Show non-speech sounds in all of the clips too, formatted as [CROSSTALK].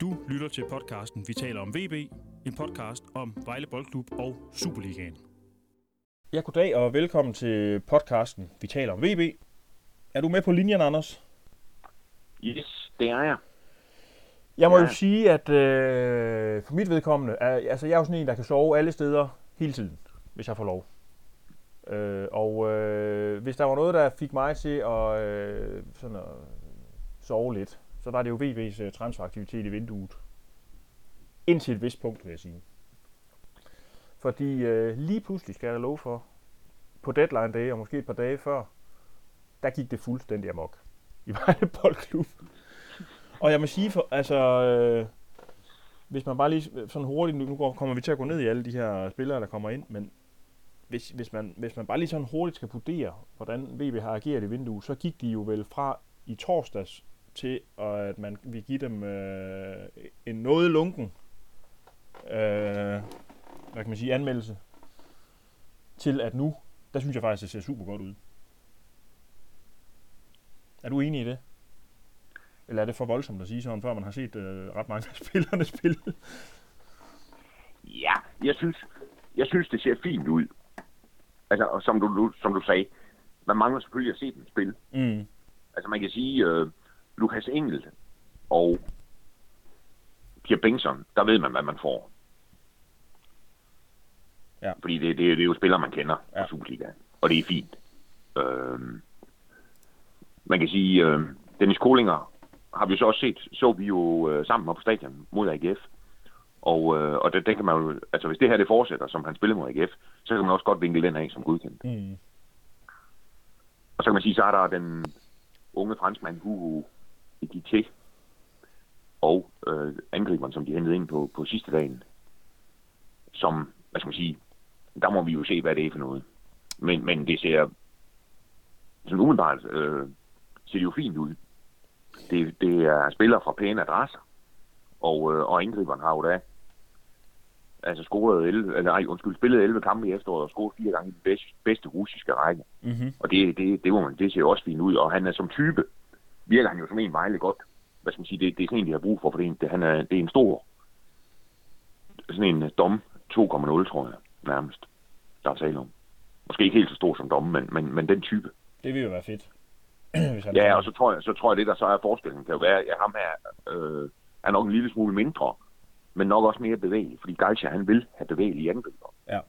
Du lytter til podcasten Vi taler om VB, en podcast om Vejle Boldklub og Superligaen. Ja, goddag og velkommen til podcasten Vi taler om VB. Er du med på linjen, Anders? Yes, det er jeg. Jeg må Ja. jo sige, at øh, for mit vedkommende, er, altså jeg er jo sådan en, der kan sove alle steder hele tiden, hvis jeg får lov. Øh, og øh, hvis der var noget, der fik mig til at, øh, sådan at sove lidt, så var det jo VB's øh, transferaktivitet i vinduet. Indtil et vist punkt, vil jeg sige. Fordi øh, lige pludselig, skal jeg love for, på deadline day, og måske et par dage før, der gik det fuldstændig amok i Vejle Boldklub. Og jeg må sige, for, altså, øh, hvis man bare lige øh, sådan hurtigt, nu går- kommer vi til at gå ned i alle de her spillere, der kommer ind, men hvis, hvis, man, hvis man bare lige sådan hurtigt skal vurdere, hvordan VB har ageret i vinduet, så gik de jo vel fra i torsdags til, at man vil give dem øh, en noget lunken øh, hvad kan man sige, anmeldelse, til at nu, der synes jeg faktisk, det ser super godt ud. Er du enig i det? Eller er det for voldsomt at sige sådan, før man har set øh, ret mange af [LAUGHS] spillerne spille? Ja, jeg synes, jeg synes det ser fint ud. Altså, og som du, som du sagde, man mangler selvfølgelig at se dem spille. Mm. Altså, man kan sige, uh, Lukas Engel og Pierre Bengtsson, der ved man, hvad man får. Ja. Fordi det, det, det er jo spillere, man kender Ja. ja. Superligaen. Og det er fint. Uh, man kan sige, uh, Dennis Kolinger har vi så også set, så vi jo uh, sammen op på stadion mod AGF. Og, øh, og det, det kan man jo, altså hvis det her det fortsætter, som han spiller mod AGF, så kan man også godt vinkle den af som godkendt. Mm. Og så kan man sige, så er der den unge franskmand Hugo Edité og øh, angriberen, som de hentede ind på, på sidste dagen, som, hvad skal man sige, der må vi jo se, hvad det er for noget. Men, men det ser, sådan umiddelbart, øh, ser det jo fint ud. Det, det er spillere fra pæne adresser, og, øh, og angriberen har jo da altså scoret 11, eller nej, undskyld, spillet 11 kampe i efteråret og scoret fire gange i den bedste, bedste russiske række. Mm-hmm. Og det, det, det, må man, det ser jo også fint ud, og han er som type, virker han jo som en Vejle godt. Hvad skal man sige, det, det er sådan en, de har brug for, for det, er en- det, han er, det er en stor, sådan en dom 2,0, tror jeg, nærmest, der er tale om. Måske ikke helt så stor som dom, men, men, men den type. Det vil jo være fedt. [CLEARS THROAT] Hvis han Ja, og så tror jeg, så tror jeg det, der så er forskellen, kan jo være, at ham her øh, er nok en lille smule mindre, men nok også mere bevægelig, fordi Galcha, han vil have bevægelige angriber. Ja.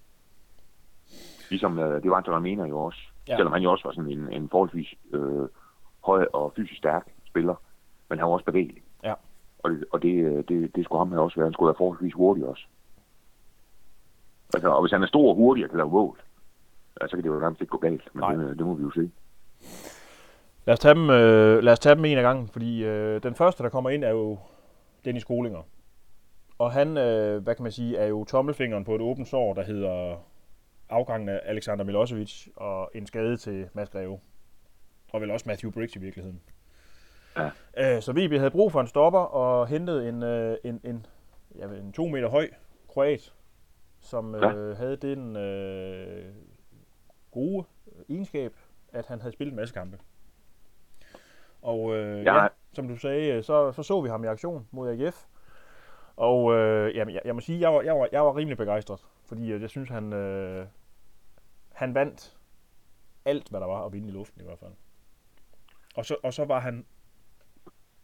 Ligesom øh, det var Anton mener jo også. Ja. Selvom han jo også var sådan en, en forholdsvis øh, høj og fysisk stærk spiller, men han var også bevægelig. Ja. Og det, og det, det, det skulle ham her også være. Han skulle være forholdsvis hurtig også. Altså, og hvis han er stor og hurtig og kan lave mål, ja, så kan det jo nærmest ikke gå galt. Men Nej. det, det, må vi jo se. Lad os tage dem, øh, lad os tage dem en af gangen, fordi øh, den første, der kommer ind, er jo Dennis Kolinger. Og han, øh, hvad kan man sige, er jo tommelfingeren på et åbent sår, der hedder afgangen af Alexander Milosevic og en skade til Mads Greve. Og vel også Matthew Briggs i virkeligheden. Ja. Øh, så VB havde brug for en stopper og hentede en, øh, en, en, ja, en to meter høj kroat, som Ja. øh, havde den øh, gode egenskab, at han havde spillet en masse kampe. Og øh, ja. Ja. som du sagde, øh, så, så så vi ham i aktion mod AGF. Og øh, jamen, jeg, jeg må sige, jeg var, jeg, var, jeg var rimelig begejstret, fordi øh, jeg synes, han, øh, han vandt alt, hvad der var at vinde i luften i hvert fald. Og så, og så var han,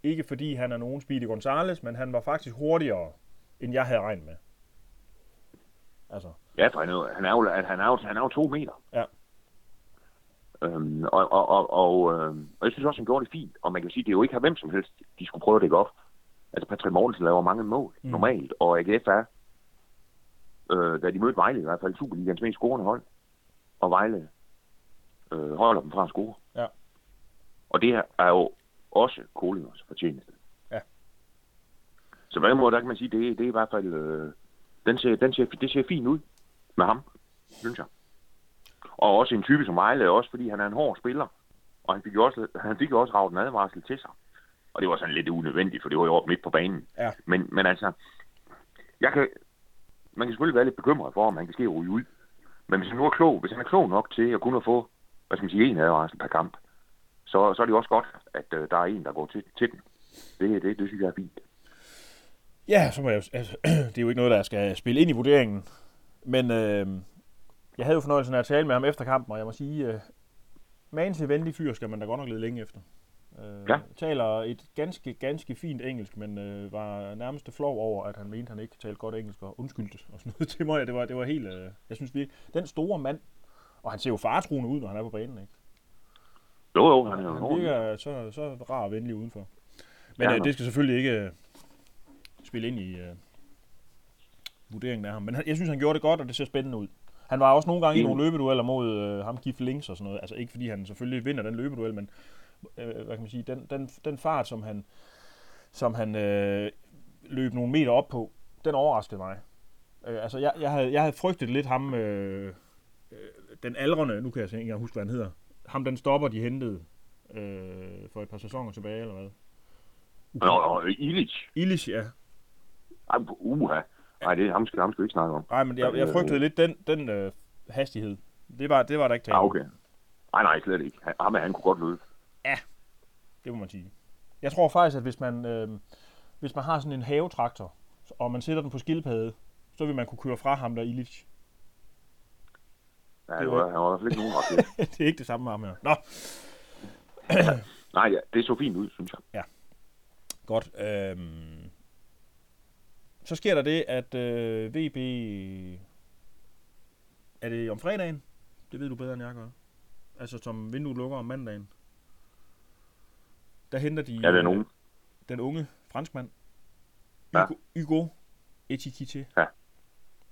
ikke fordi han er nogen Speedy Gonzales, men han var faktisk hurtigere, end jeg havde regnet med. Altså, Ja, for han er jo, han er jo, han er jo, han er jo to meter. Ja. Øhm, og, og, og, og, øhm, og jeg synes også, han gjorde det fint. Og man kan sige, det er jo ikke hvem som helst, de skulle prøve at dække op. Altså, Patrick Mortensen laver mange mål, mm. normalt. Og AGF er, øh, da de mødte Vejle, i hvert fald Superligans mest scorende hold. Og Vejle øh, holder dem fra at score. Og det er jo også Kolingers fortjeneste. Ja. Så på den måde, der kan man sige, det, det er i hvert fald... Øh, den ser, den ser, det ser fint ud med ham, synes jeg. Og også en type som Vejle, også fordi han er en hård spiller. Og han fik jo også, han fik jo også ravet en advarsel til sig. Og det var sådan lidt unødvendigt, for det var jo oppe midt på banen. Ja. Men, men altså, jeg kan, man kan selvfølgelig være lidt bekymret for, om han kan ske ryge ud. Men hvis han nu er klog, hvis han er klog nok til at kunne få, hvad skal man sige, en advarsel per kamp, så, så er det jo også godt, at øh, der er en, der går til, til den. Det, det, det synes jeg er fint. Ja, så må jeg altså, [CLEARS THROAT] det er jo ikke noget, der skal spille ind i vurderingen. Men øh, jeg havde jo fornøjelsen af at tale med ham efter kampen, og jeg må sige, øh, man til venlig fyr skal man da godt nok lede længe efter. Øh, Ja. Taler et ganske, ganske fint engelsk, men øh, var nærmest flov over, at han mente, at han ikke talte godt engelsk og undskyldte og sådan noget [LAUGHS] til mig. Det var, det var helt, øh, jeg synes virkelig, den store mand, og han ser jo faretruende ud, når han er på banen, ikke? Jo, jo, han er jo Han virker så, så rar og venlig udenfor. Men Ja, øh, det skal selvfølgelig ikke øh, spille ind i øh, vurderingen af ham. Men han, jeg synes, han gjorde det godt, og det ser spændende ud. Han var også nogle gange i Enig. nogle løbedueller mod øh, ham Gif Links og sådan noget. Altså ikke fordi han selvfølgelig vinder den løbeduel, men øh, hvad kan man sige, den, den, den fart, som han, som han øh, løb nogle meter op på, den overraskede mig. Øh, altså jeg, jeg, havde, jeg havde frygtet lidt ham, øh, øh, den aldrende, nu kan jeg ikke engang huske, hvad han hedder, ham den stopper, de hentede øh, for et par sæsoner tilbage, eller hvad? Nå, nå, Illich. Illich, ja. Ej, uha. Nej, det ham skal, ham skal vi ikke snakke om. Nej, men jeg, jeg frygtede lidt den, den øh, hastighed. Det var, det var der ikke tale Ja, om. okay. Nej, nej, slet ikke. Han, ham, han kunne godt løbe. Det må man sige. Jeg tror faktisk, at hvis man, øh, hvis man har sådan en havetraktor, og man sætter den på skildpadde, så vil man kunne køre fra ham der Illich. Ja, Det var- han var i hvert fald ikke nogen raket. [LAUGHS] det er ikke det samme med ham her. Nå, [CLEARS THROAT] Nej, ja, det så fint ud, synes jeg. godt. Øhm, så sker der det, at øh, VB... Er det om fredagen? Det ved du bedre, end jeg gør. Altså, som vinduet lukker om mandagen. Der henter de... Ja, det er nogen. den unge franskmand, Ja. Hugo, Etikite.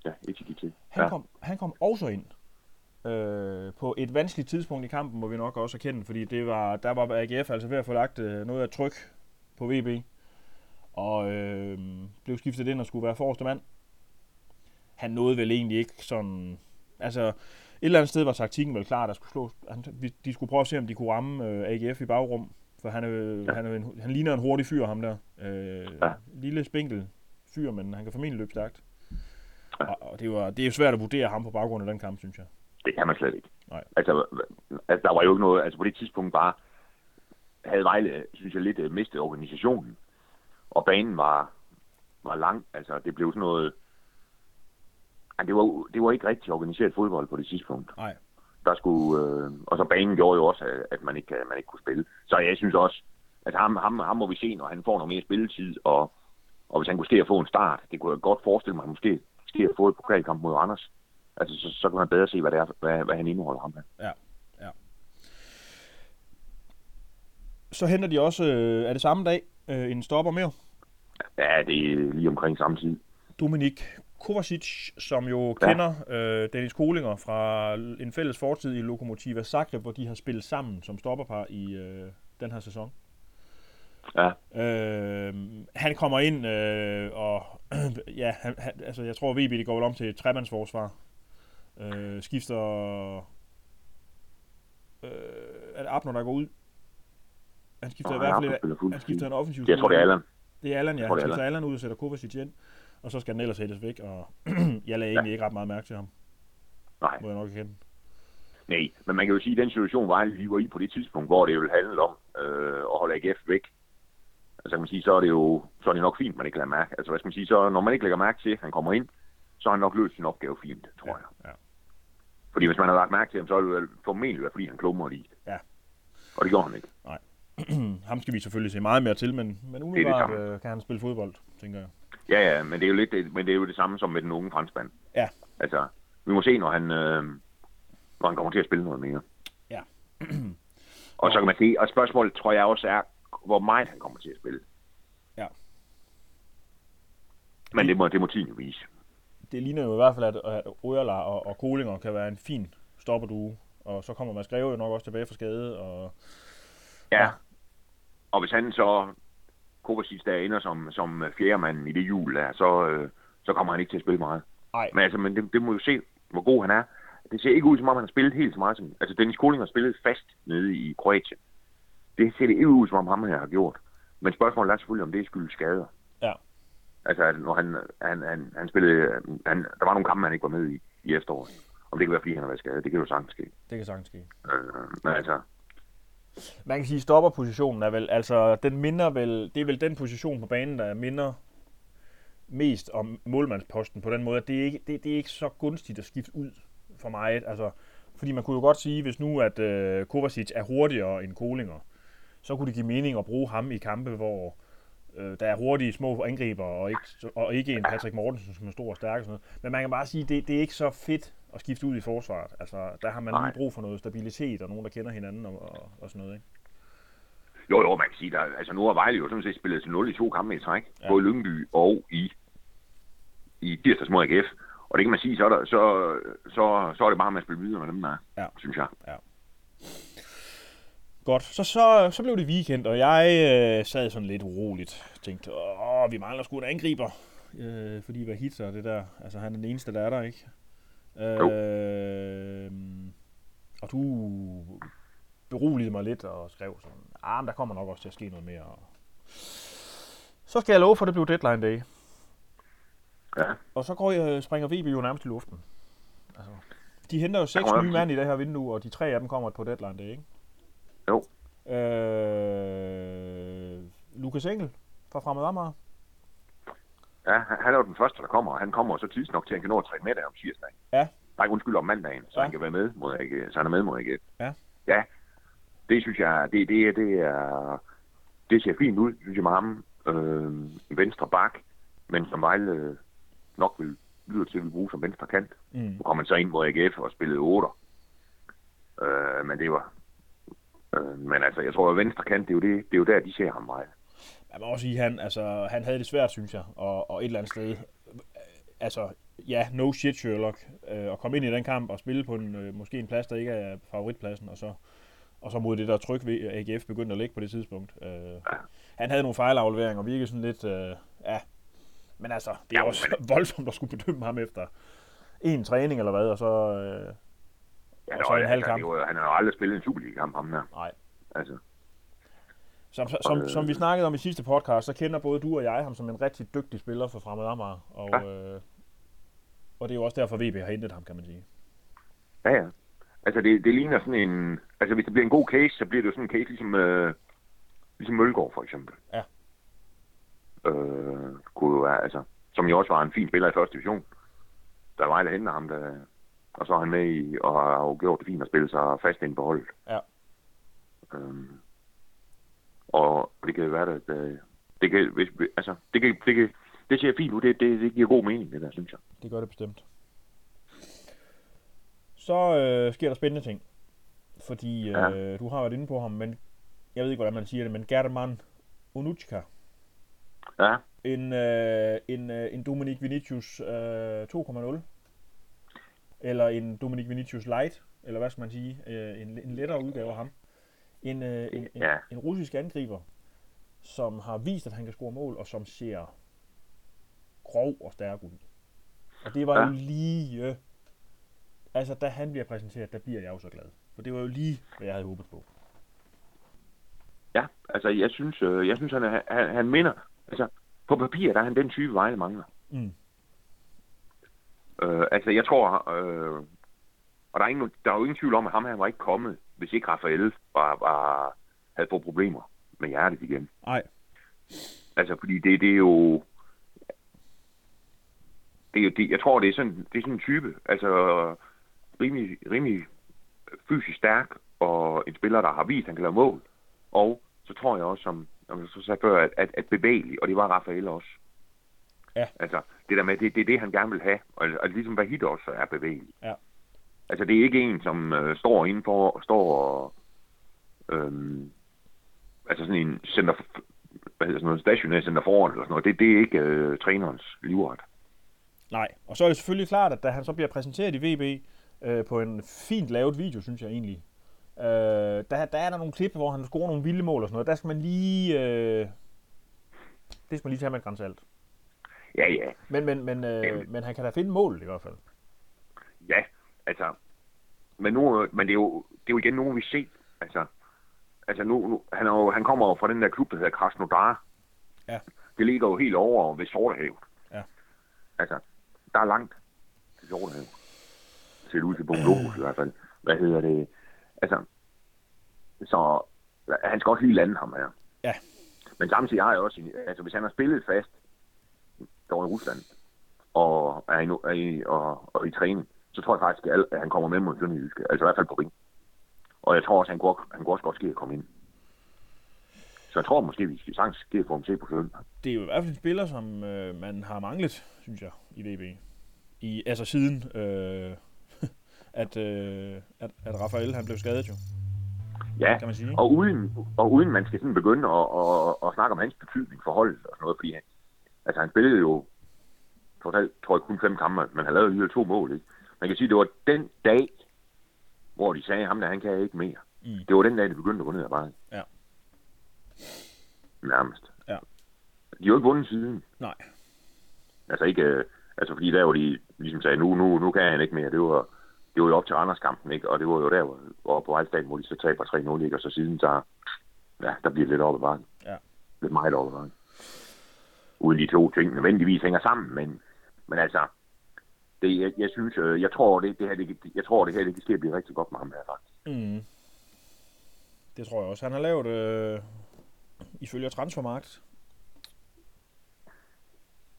Ja, ikke til. Han, Ja. kom, han kom også ind øh, på et vanskeligt tidspunkt i kampen, må vi nok også erkende, fordi det var, der var AGF altså ved at få lagt øh, noget af tryk på VB, og øh, blev skiftet ind og skulle være forreste mand. Han nåede vel egentlig ikke sådan... Altså, et eller andet sted var taktikken vel klar, der skulle slå, han, de skulle prøve at se, om de kunne ramme øh, AGF i bagrum, for han, er, Ja. han, er, en, han ligner en hurtig fyr, ham der. Øh, Ja. Lille spinkel fyr, men han kan formentlig løbe stærkt. Ja. Og, og det, var, det er jo svært at vurdere ham på baggrund af den kamp, synes jeg. Det kan man slet ikke. Nej. Altså, altså, der var jo ikke noget... Altså, på det tidspunkt bare havde Vejle, synes jeg, lidt øh, mistet organisationen. Og banen var, var lang. Altså, det blev sådan noget... Ej, det var, det var ikke rigtig organiseret fodbold på det tidspunkt. Nej. Der skulle, øh, og så banen gjorde jo også, at- at man ikke, man ikke kunne spille. Så jeg synes også, at ham, ham, ham må vi se, når han får noget mere spilletid, og, og hvis han kunne ske at få en start, det kunne jeg godt forestille mig, at han måske ske at få et pokalkamp mod Anders. Altså, så, så kan man bedre se, hvad, det er, hvad, hvad han indeholder ham her. Så henter de også, øh, er det samme dag, øh, en stopper mere. Ja, det er lige omkring samme tid. Dominik Kovacic, som jo Ja. kender øh, Dennis Kolinger fra en fælles fortid i Lokomotiva Zagreb, hvor de har spillet sammen som stopperpar i øh, den her sæson. Ja, Øh, han kommer ind, øh, og [CLEARS THROAT] ja, han, han, altså jeg tror, VB det går vel om til et tremandsforsvar. Øh, skifter... Øh, er det Abner, der går ud? Han skifter og i hvert fald... han spiller Han skifter en offensiv Jeg tror, det er. Allan. Det er Allan, ja. Han er skifter Allan ud og sætter Kovacic ind. Og så skal den ellers sættes væk, og [CLEARS THROAT] jeg lagde Ja. egentlig ikke ret meget mærke til ham, Nej, må jeg nok erkende. nej. Men man kan jo sige, at den situation var lige var i på det tidspunkt, hvor det jo handlede om øh, at holde AGF væk. Altså kan man sige, så er det jo så er det nok fint, man ikke lader mærke. Altså hvad skal man sige, så når man ikke lægger mærke til, at han kommer ind, så har han nok løst sin opgave fint, tror jeg. Ja. Fordi hvis man har lagt mærke til ham, så er det formentlig været, fordi han klummer lige. Ja. Og det gjorde han ikke. [CLEARS THROAT] ham skal vi selvfølgelig se meget mere til, men, men umiddelbart samme. øh, kan han spille fodbold, tænker jeg. Ja, ja, men det er jo lidt det, men det er jo det samme som med den unge franskmand. Ja. Altså, vi må se, når han, øh, når han kommer til at spille noget mere. Ja. [CLEARS THROAT] og så kan man se, og spørgsmålet tror jeg også er, hvor meget han kommer til at spille. Ja. Men det må, det må tiden jo vise. Det ligner jo i hvert fald, at, at Ojala og, og Kolinger kan være en fin stopperduo. Og så kommer Mads Greve jo nok også tilbage fra skade. Og, Ja. Ja. Og hvis han så, Kovacic der ender som, som fjerdemanden i det hjul der, så, øh, så kommer han ikke til at spille meget. Ej. Men altså, men det, det må jo se, hvor god han er. Det ser ikke ud, som om han har spillet helt så meget som... Altså, Dennis Koling har spillet fast nede i Kroatien. Det ser det ikke ud, som om ham her har gjort. Men spørgsmålet er selvfølgelig, om det skyldes skader. Altså, at når han, han, han, han spillede... Han, der var nogle kampe, han ikke var med i i efteråret. Om det kan være, fordi han har været skadet. Det kan jo sagtens ske. det kan sagtens ske. Øh, men altså, Man kan sige, at stopperpositionen er vel, altså, den minder vel, det er vel den position på banen, der minder mest om målmandsposten på den måde, at det er ikke, det, det er ikke så gunstigt at skifte ud for mig. Altså, fordi man kunne jo godt sige, hvis nu at øh, Kovacic er hurtigere end Kolinger, så kunne det give mening at bruge ham i kampe, hvor øh, der er hurtige små angriber, og ikke, og ikke en Patrick Mortensen, som er stor og stærk og sådan noget. Men man kan bare sige, det, det er ikke så fedt at skifte ud i forsvaret. Altså, der har man Nej. lige brug for noget stabilitet, og nogen, der kender hinanden og, og, og sådan noget, ikke? Jo, jo, man kan sige, der, altså nu har Vejle jo sådan set spillet til 0 i to kampe i træk, Ja. ja. både i Lyngby og i, i tirsdags mod AGF. Og det kan man sige, så er, der, så, så, så er det bare med at spille videre med dem, der, Ja. synes jeg. Godt, så, så, så blev det weekend, og jeg øh, sad sådan lidt uroligt. Tænkte, åh, vi mangler sgu en angriber. Øh, fordi hvad hit og det der, altså han er den eneste, der er der, ikke? Øh, og du beroligede mig lidt og skrev sådan, ah, men der kommer nok også til at ske noget mere. Så skal jeg love for, at det blev deadline day. Ja. Og så går jeg, springer VB jo nærmest i luften. Altså, de henter jo seks nye mand i det her vindue, og de tre af dem kommer på deadline day, ikke? Jo. Øh, Lukas Engel fra Fremad Amager. Ja, han er jo den første, der kommer, og han kommer så tids nok til, at han kan nå at træne med der om tirsdag. Ja. Nej, undskyld, om mandagen, så Ja. han kan være med mod AGF, så han er med mod AGF. Ja. Ja, det synes jeg, det, det, det er, det ser fint ud, synes jeg med ham. Øh, venstre bak, men som Vejle nok vil lyder til at vil bruge som venstre kant. Mm. Nu kom han så ind mod AGF og spillede 8. Øh, men det var... Øh, men altså, jeg tror, at venstre kant, det er jo, det, det er jo der, de ser ham meget. Jeg må også sige, han, altså, han havde det svært, synes jeg, og, og et eller andet sted. øh, Altså, ja, no shit Sherlock. Øh, at komme ind i den kamp og spille på en, øh, måske en plads, der ikke er favoritpladsen, og så, og så mod det der tryk ved AGF begyndte at ligge på det tidspunkt. Øh, han havde nogle fejlafleveringer og virkede sådan lidt, øh, ja. Men altså, det er Ja, også [LAUGHS] voldsomt at skulle bedømme ham efter en træning eller hvad, og så... Øh, Ja, Og så en halv altså, kamp. han har jo aldrig spillet en Superliga-kamp, ham der. nej. Altså, Som, som, som vi snakkede om i sidste podcast, så kender både du og jeg ham som en rigtig dygtig spiller for Fremad Amager. Og, ja. øh, og det er jo også derfor, VB har hentet ham, kan man sige. ja, ja. Altså, det, det ligner sådan en... Altså, hvis det bliver en god case, så bliver det jo sådan en case ligesom, øh, ligesom Mølgaard, for eksempel. Ja. Øh, kunne jo være, altså... Som jo også var en fin spiller i første division. Der var der henter ham, der, og så er han med i, og har jo gjort det fint at spille sig fast ind på holdet. Ja. Øhm, og det kan være, at øh, det kan, hvis, altså, det kan, det kan, det ser fint ud, det, det, det giver god mening, det der, synes jeg. Det gør det bestemt. Så øh, sker der spændende ting. Fordi øh, Ja. du har været inde på ham, men jeg ved ikke, hvordan man siger det, men Gerdemann Onuchka, Ja, en, øh, en, øh, en Dominik Vinicius øh, 2.0, eller en Dominik Vinicius Light, eller hvad skal man sige, øh, en, en lettere udgave af ham. En, øh, en, en, en russisk angriber, som har vist, at han kan score mål, og som ser grov og stærk ud. Og det var ja. Ja. jo lige... Øh, altså, da han bliver præsenteret, der bliver jeg jo så glad. For det var jo lige, hvad jeg havde håbet på. ja, altså jeg synes, øh, jeg synes han, er, han, han minder, altså på papir, der er han den type Vejle mangler. Mm. Øh, altså jeg tror, øh, og der er, ingen, der er jo ingen tvivl om, at ham her var ikke kommet, hvis ikke Rafael var, var, havde fået problemer med hjertet igen. Nej. Altså, fordi det, det er jo... Det er jo det, jeg tror, det er sådan, det er sådan en type. Altså, rimelig, rimelig fysisk stærk, og en spiller, der har vist, at han kan lave mål. Og så tror jeg også, som, som jeg så sagde før, at, at, at bevægelig, og det var Rafael også. Ja. Altså, det der med, det, det er det, han gerne vil have. Og, og ligesom Vahid også er bevægelig. Ja. Altså, det er ikke en, som øh, står indenfor og står og... Øhm, altså sådan en center, hvad hedder sådan noget, stationær center foran eller sådan noget. Det, det er ikke øh, trænerens livret. Nej, og så er det selvfølgelig klart, at da han så bliver præsenteret i VB øh, på en fint lavet video, synes jeg egentlig, øh, der, der er der nogle klip, hvor han scorer nogle vilde mål og sådan noget. Der skal man lige... Øh, det skal man lige tage med et grænsalt. Ja, ja. Men, men, men, øh, men han kan da finde mål i hvert fald. Ja, altså... Men, nu, men det, er jo, det er jo igen nogen, vi ser. Altså, altså nu, nu, han, er jo, han kommer jo fra den der klub, der hedder Krasnodar. Ja. Det ligger jo helt over ved Sortehavet. Ja. Altså, der er langt til Sortehavet. Ser ud til Bungalows i hvert fald. Hvad hedder det? Altså, så han skal også lige lande ham her. Ja. Men samtidig har jeg også, altså hvis han har spillet fast står i Rusland og er i, er i, og, og i træning, så tror jeg faktisk, at at han kommer med mod Sønderjyske. Altså i hvert fald på ring. Og jeg tror også, at han går, han går også godt ske at komme ind. Så jeg tror måske, vi skal sagtens ske at få ham til på søndag. Det er jo i hvert fald en spiller, som øh, man har manglet, synes jeg, i VB. I, altså siden, øh, [LAUGHS] at, øh, at, at Rafael han blev skadet jo, Ja, kan man sige. og uden, og uden man skal sådan begynde at, at, at, at snakke om hans betydning for holdet og sådan noget, fordi han, altså han spillede jo totalt, tror jeg, kun fem kampe, men han lavede alligevel to mål, ikke? Man kan sige, det var den dag, hvor de sagde ham, der han kan ikke mere. Mm. Det var den dag, de begyndte at gå ned ad bakken. Ja. Nærmest. Ja. De har jo ikke vundet siden. Nej. Altså ikke, øh, altså fordi der var de ligesom sagde, nu, nu, nu kan han ikke mere. Det var, det var jo op til Randers-kampen, ikke? Og det var jo der, hvor, hvor på Vejlstaden, hvor de så taber 3-0, ikke? Og så siden, så, ja, der bliver det lidt op ad bakken. Ja. Lidt meget op ad bakken. Uden de to ting nødvendigvis hænger sammen, men, men altså, det, jeg, jeg synes, øh, jeg tror, det, det her, det, jeg tror, det her, det kan ske at blive rigtig godt med ham her, faktisk. Mm. Det tror jeg også. Han har lavet, øh, ifølge transfermarkt,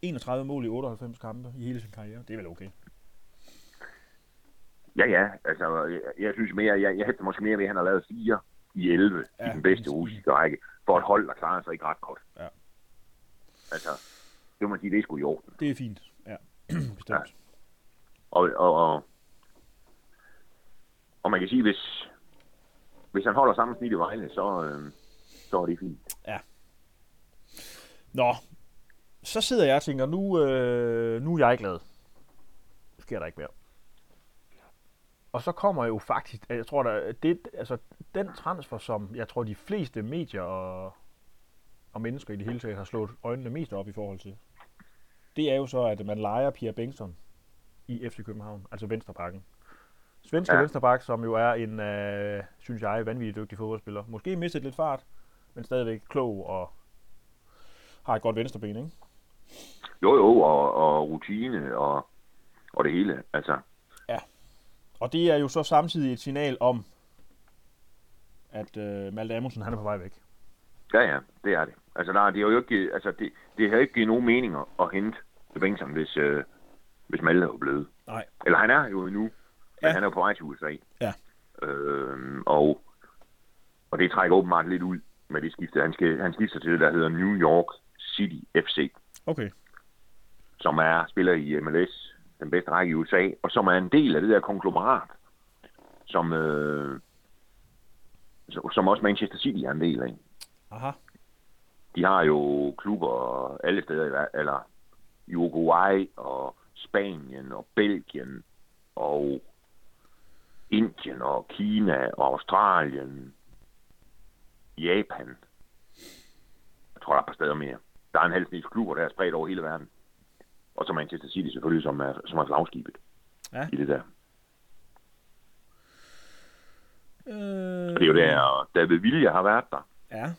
31 mål i 98 kampe i hele sin karriere. Det er vel okay. Ja, ja, altså, jeg, jeg synes mere, jeg, jeg hæfter måske mere ved, at han har lavet fire i 11 ja, i den bedste russiske række, for et hold, der klarer sig ikke ret godt. Ja. Altså, det må man sige, det er sgu i orden. Det er fint. Ja, [CLEARS THROAT] bestemt. Og, og, og, og man kan sige, hvis, hvis han holder samme snit i Vejle, så, øh, så er det fint. Nå, så sidder jeg og tænker, nu, øh, nu er jeg glad. Nu sker der ikke mere. Og så kommer jo faktisk, jeg tror, der, det, altså, den transfer, som jeg tror, de fleste medier og, og mennesker i det hele taget har slået øjnene mest op i forhold til, det er jo så, at man leger Pierre Bengtsson i FC København, altså venstrebakken. Svenske ja. Ja. venstreback, som jo er en, øh, synes jeg, vanvittig dygtig fodboldspiller. Måske mistet lidt fart, men stadigvæk klog og har et godt venstreben, ikke? Jo, jo, og, og rutine og, og det hele. Altså, Og det er jo så samtidig et signal om, at øh, Malte Amundsen han er på vej væk. Ja, ja, det er det. Altså, der, det, er jo ikke, altså det, det har ikke givet nogen mening at, hente Bengtsson, hvis, øh, hvis Malte er blevet. Nej. Eller han er jo nu, men Ja. han er jo på vej til USA. Ja. Øhm, og, og det trækker åbenbart lidt ud med det skifte. Han, skal, han skifter til det, der hedder New York City FC, Okay. som er spiller i MLS, den bedste række i USA, og som er en del af det der konglomerat, som, øh, som også Manchester City er en del af. Aha. De har jo klubber alle steder, i ver- eller i Uruguay og Spanien og Belgien og Indien og Kina og Australien, Japan. Jeg tror, der er et par steder mere. Der er en halv klubber, der er spredt over hele verden. Og så Manchester City selvfølgelig, som er, som er flagskibet Ja. i det der. Øh, Og det er jo der, David Villa har været der, Ja.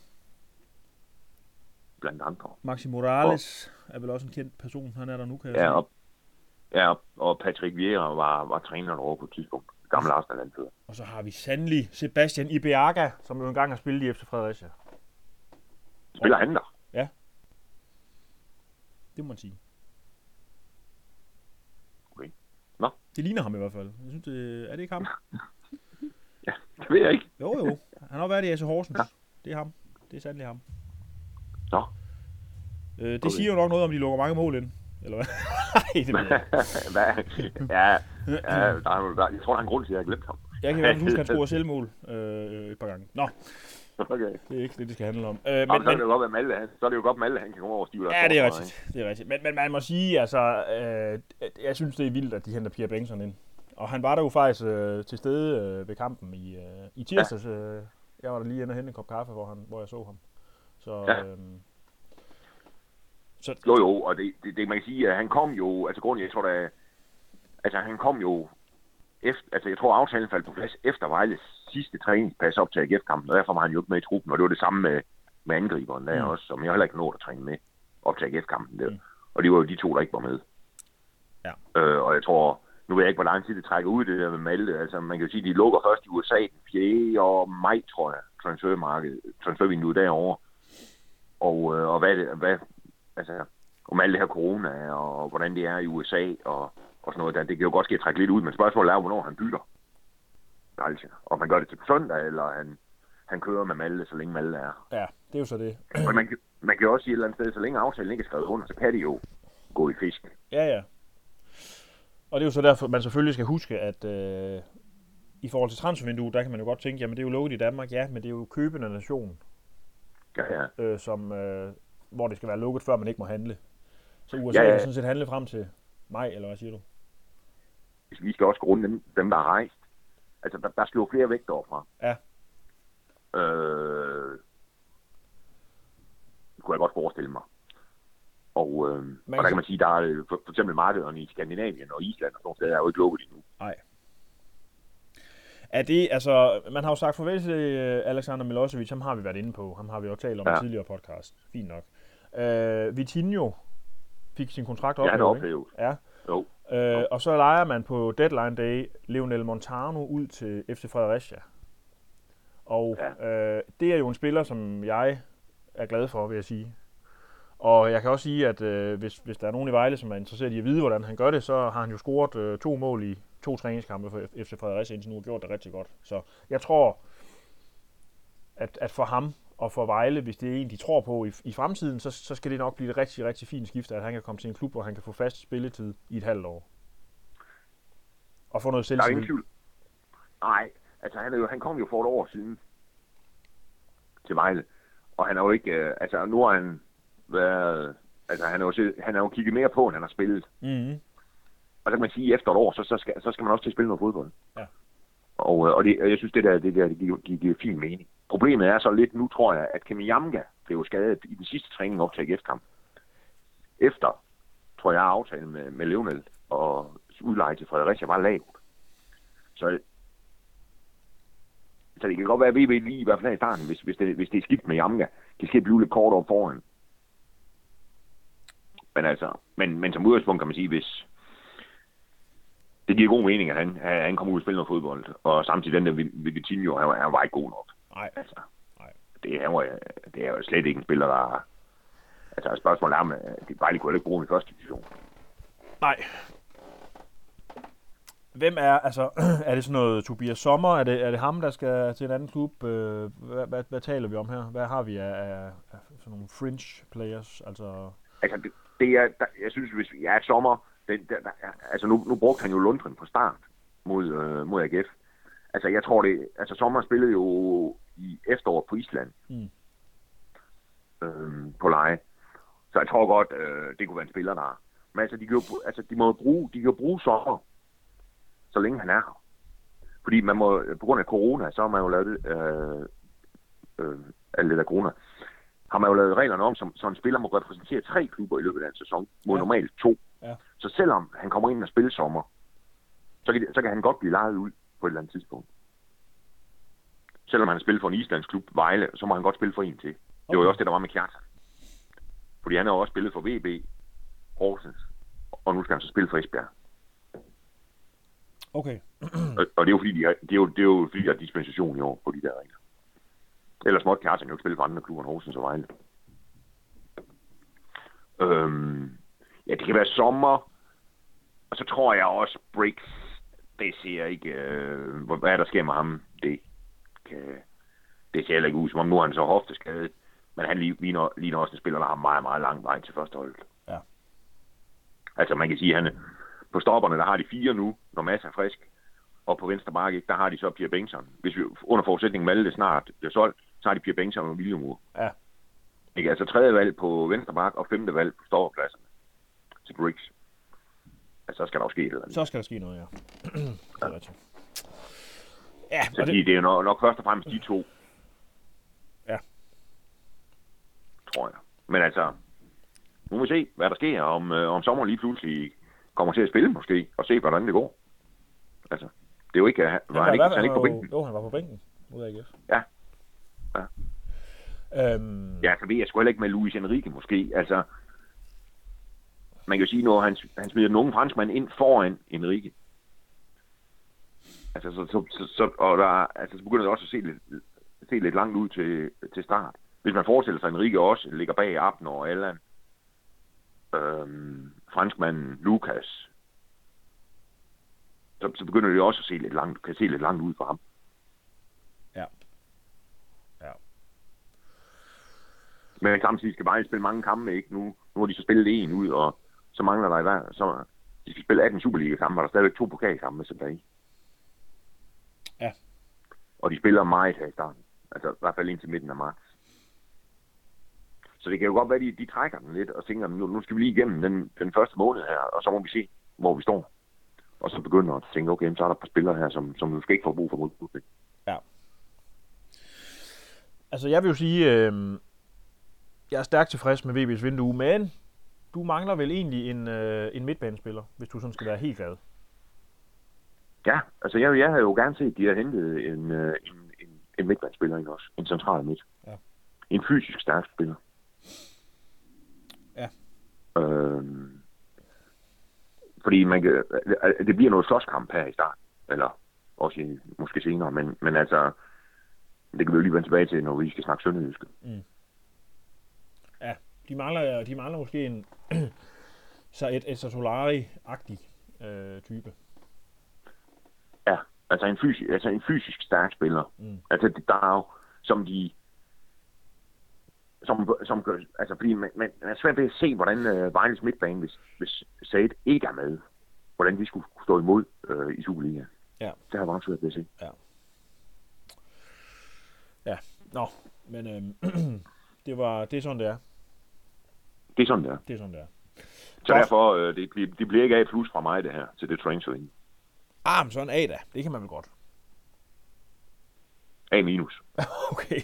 Blandt andre. Maxi Morales er vel også en kendt person. Han er der nu, kan jeg Ja, sige. og, ja, og Patrick Vieira var, var træner derovre på et tidspunkt. Gammel Arsenal-anfører. Og så har vi sandelig Sebastian Ibeaga, som jo engang har spillet i FC Fredericia. Spiller han der? Det må man sige. Okay. Nå. Det ligner ham i hvert fald. Jeg synes, det, er det ikke ham? [LAUGHS] Ja, det ved jeg ikke. Jo, jo. Han har været i AC Horsens. Ja. Det er ham. Det er sandelig ham. Nå. Øh, det Okay. siger jo nok noget om, de lukker mange mål ind. Eller hvad? [LAUGHS] Nej, det. [LAUGHS] Hvad? Ja, ja der, er- der, jeg tror, der er en grund til, at jeg har glemt ham. Jeg kan i hvert fald huske, at han [LAUGHS] scorer selvmål øh, et par gange. Nå, Okay. det er ikke det, det skal handle om. Øh, Men, men, så, er det jo godt, at Malte, han, så er det jo godt, at Malte, han kan komme over og stive ja, det er rigtigt. Det er rigtigt. Men, men man må sige, altså, øh, jeg synes, det er vildt, at de henter Pierre Bengtsson ind. Og han var der jo faktisk øh, til stede øh, ved kampen i, øh, i tirsdags. Øh, jeg var der lige inde og hente en kop kaffe, hvor, han, hvor jeg så ham. Så, Ja. øh, så Jo, jo, og det, det, det, man kan sige, at han kom jo, altså grunden, jeg tror da, altså han kom jo, efter, altså jeg tror aftalen faldt på plads efter Vejles sidste træningspas op til AGF-kampen, og derfor var han jo ikke med i truppen, og det var det samme med, med angriberen der Mm. også, som jeg heller ikke nåede at træne med op til AGF-kampen der. Mm. Og det var jo de to, der ikke var med. Ja. Øh, og jeg tror, nu ved jeg ikke, hvor lang tid det trækker ud, det der med Malte. Altså, man kan jo sige, de lukker først i USA den 4. maj, tror jeg, transfermarkedet, transfervinduet derovre. Og, øh, og hvad, det, hvad, altså, om alt det her corona, og hvordan det er i USA, og, og sådan noget der. Det kan jo godt ske at trække lidt ud, men spørgsmålet er, hvornår han bytter. Altså, om han gør det til søndag, eller han, han kører med Malte, så længe Malte er. Ja, det er jo så det. [CLEARS THROAT] Men man, kan- man kan jo også sige et eller andet sted, så længe aftalen ikke er skrevet under, så kan de jo gå i fisk. Ja, ja. Og det er jo så derfor, man selvfølgelig skal huske, at øh, i forhold til transfervinduet, der kan man jo godt tænke, jamen det er jo lukket i Danmark, ja, men det er jo købende nation, Ja, ja. øh, som, øh, hvor det skal være lukket, før man ikke må handle. Så USA Ja, ja. kan sådan set handle frem til maj, eller hvad siger du? Vi skal også gå rundt dem, dem der har rejst. Altså, der, der skal jo flere væk derfra. Ja. Øh, det kunne jeg godt forestille mig. Og, øh, Man og der kan- man sige, der er for, for eksempel markederne i Skandinavien og Island og sådan nogle steder er jo ikke lukket endnu. Nej. Er det, altså, man har jo sagt farvel til øh, Alexander Milosevic, ham har vi været inde på, ham har vi jo talt om ja. i tidligere podcast, fint nok. Øh, Vitinho fik sin kontrakt Ja, han er ophævet. Ja, Jo. Øh, og så leger man på deadline day Lionel Montano ud til FC Fredericia. Og ja. øh, det er jo en spiller, som jeg er glad for, vil jeg sige. Og jeg kan også sige, at øh, hvis, hvis der er nogen i Vejle, som er interesseret i at vide, hvordan han gør det, så har han jo scoret øh, to mål i to træningskampe for FC Fredericia indtil nu og gjort det rigtig godt. Så jeg tror, at, at for ham og for Vejle, hvis det er en, de tror på i, i fremtiden, så, så skal det nok blive et rigtig, rigtig fint skift, at han kan komme til en klub, hvor han kan få fast spilletid i et halvt år. Og få noget Der er ingen selvtillid. tvivl. Nej, altså han, er jo, han kom jo for et år siden til Vejle. Og han er jo ikke, øh, altså nu har han været, altså han er jo, han er jo kigget mere på, end han har spillet. Mm-hmm. Og så kan man sige, at efter et år, så, så, skal, så skal man også til at spille noget fodbold. Ja. Og, øh, og det, og jeg synes, det der, det der det giver, giver, giver fin mening. Problemet er så lidt, nu tror jeg, at Kemi Jamga blev skadet i den sidste træning op til AGF-kamp. Efter, tror jeg, aftalen med, med Leonel og udleje til Fredericia var lavt. Så, så det kan godt være, at VB lige i hvert fald her i starten, hvis, hvis, det, hvis det er skidt med Jamga, det skal blive lidt kort over foran. Men altså, men, men som udgangspunkt kan man sige, hvis, det giver god mening, at han, han kommer ud og spiller noget fodbold. Og samtidig den der Vitinho, han, han var ikke god nok. Nej, Altså, Nej. det, han var, det er jo slet ikke en spiller, der... Altså, spørgsmålet er, om at de bare lige kunne ikke bruge i første division. nej. Hvem er, altså, [CLEARS THROAT] er det sådan noget Tobias Sommer? Er det, er det ham, der skal til en anden klub? Øh, Hvad, hvad, hvad taler vi om her? Hvad har vi af, af, af sådan nogle fringe players? Altså, Altså, det, det er, der, jeg synes, hvis vi er sommer... Det, der, der, altså, nu, nu brugte han jo Lundgren på start mod, øh, mod AGF. Altså, jeg tror det... Altså, sommer spillede jo i efteråret på Island. Mm. Øhm, på leje. Så jeg tror godt, øh, det kunne være en spiller, der... Men altså, de kan jo, altså, de må jo bruge, de kan jo bruge sommer, så længe han er her. Fordi man må, på grund af corona, så har man jo lavet, øh, øh, det der corona, har man jo lavet reglerne om, som, så en spiller må repræsentere tre klubber i løbet af en sæson, mod ja. normalt to. Så selvom han kommer ind og spiller sommer, så kan, så kan han godt blive lejet ud på et eller andet tidspunkt. Selvom han har spillet for en islandsk klub, Vejle, så må han godt spille for en til. Det var jo også det, der var med Kjartan. Fordi han har også spillet for VB, Horsens, og nu skal han så spille for Esbjerg. okay. [CLEARS THROAT] Og, og det er jo fordi, de har, det er jo, det er jo fordi, der er dispensation i år på de der regler. Ellers måtte Kjartan jo ikke spille for andre klubber end Horsens og Vejle. Øhm, ja, det kan være sommer. Så tror jeg også, Briggs, det ser ikke, øh, hvad der sker med ham. Det, kan, det ser heller ikke ud, som om nu er han så hofteskadet. Men han lig- ligner, ligner også en spiller, der har meget, meget lang vej til første hold. Ja. Altså man kan sige, at han, på stopperne, der har de fire nu, når Mads er frisk. Og på venstre bakke, der har de så Pierre Bengtsson. Hvis vi under forudsætning Malte snart bliver solgt, så har de Pierre Bengtsson og William Ja. Ikke? Altså tredje valg på venstre bakke og femte valg på stoppladserne til Briggs. Så skal der jo ske et eller andet. Så skal der ske noget, ja. [CLEARS THROAT] det er rigtigt. Ja, Så det, det, er nok, nok først og fremmest de to. Ja. Tror jeg. Men altså, nu må vi se, hvad der sker, om, øh, om sommeren lige pludselig kommer til at spille måske, og se, hvordan det går. Altså, det er jo ikke, var han, var, ikke, han, han ikke på jo- bænken? Jo, han var på bænken mod AGF. Ja. Ja. Øhm, Ja, så ved jeg sgu heller ikke med Luis Enrique måske. Altså, man kan jo sige, når han, han smider den unge franskmand ind foran Enrique. Altså, så, så, så, så, og der, altså, så begynder det også at se lidt, se lidt langt ud til, til start. Hvis man forestiller sig, at Enrique også ligger bag Abner og Allan, øhm, franskmanden Lukas, så, så begynder det jo også at se lidt langt, kan se lidt langt ud for ham. Ja. Ja. Men samtidig skal bare spille mange kampe, ikke? Nu, nu har de så spillet en ud, og så mangler der i hver, så de skal spille 18 Superliga-kampe, og der er stadigvæk to pokalkampe tilbage. Ja. Og de spiller meget her i starten. Altså i hvert fald indtil midten af marts. Så det kan jo godt være, at de, de trækker den lidt og tænker, nu, nu skal vi lige igennem den, den første måned her, og så må vi se, hvor vi står. Og så begynder at tænke, okay, så er der et par spillere her, som, som måske ikke får brug for modspil. Ja. Altså, jeg vil jo sige, øh, jeg er stærkt tilfreds med VB's vindue, men du mangler vel egentlig en, øh, en midtbanespiller, hvis du sådan skal være helt glad. Ja, altså jeg, jeg havde jo gerne set, at de har hentet en, øh, en, en, en midtbanespiller ind også. En central midt. Ja. En fysisk stærk spiller. Ja. Øhm, fordi man kan, øh, det bliver noget slåskamp her i starten. Eller også i, måske senere, men, men altså, det kan vi jo lige vende tilbage til, når vi skal snakke sønderjyske. Mm. Ja, de mangler, de mangler måske en [CLEARS THROAT] så et, et Solari-agtig øh, type. Ja, altså en, fysisk, altså en fysisk stærk spiller. Mm. Altså det, der er jo, som de som, som gør, altså fordi man, man, man er svært ved at se, hvordan øh, Vejles midtbane, hvis, hvis Said ikke er med, hvordan de skulle stå imod øh, i Superliga. Ja. Det har meget svært ved at se. Ja, nå, men øh, [CLEARS THROAT] det, var, det er sådan, det er. Det er sådan, det er. Det er sådan, det er. Så derfor, øh, det, det, bliver ikke af plus fra mig, det her, til det transfer ind. Ah, men sådan A da. Det kan man vel godt. A minus. [LAUGHS] Okay.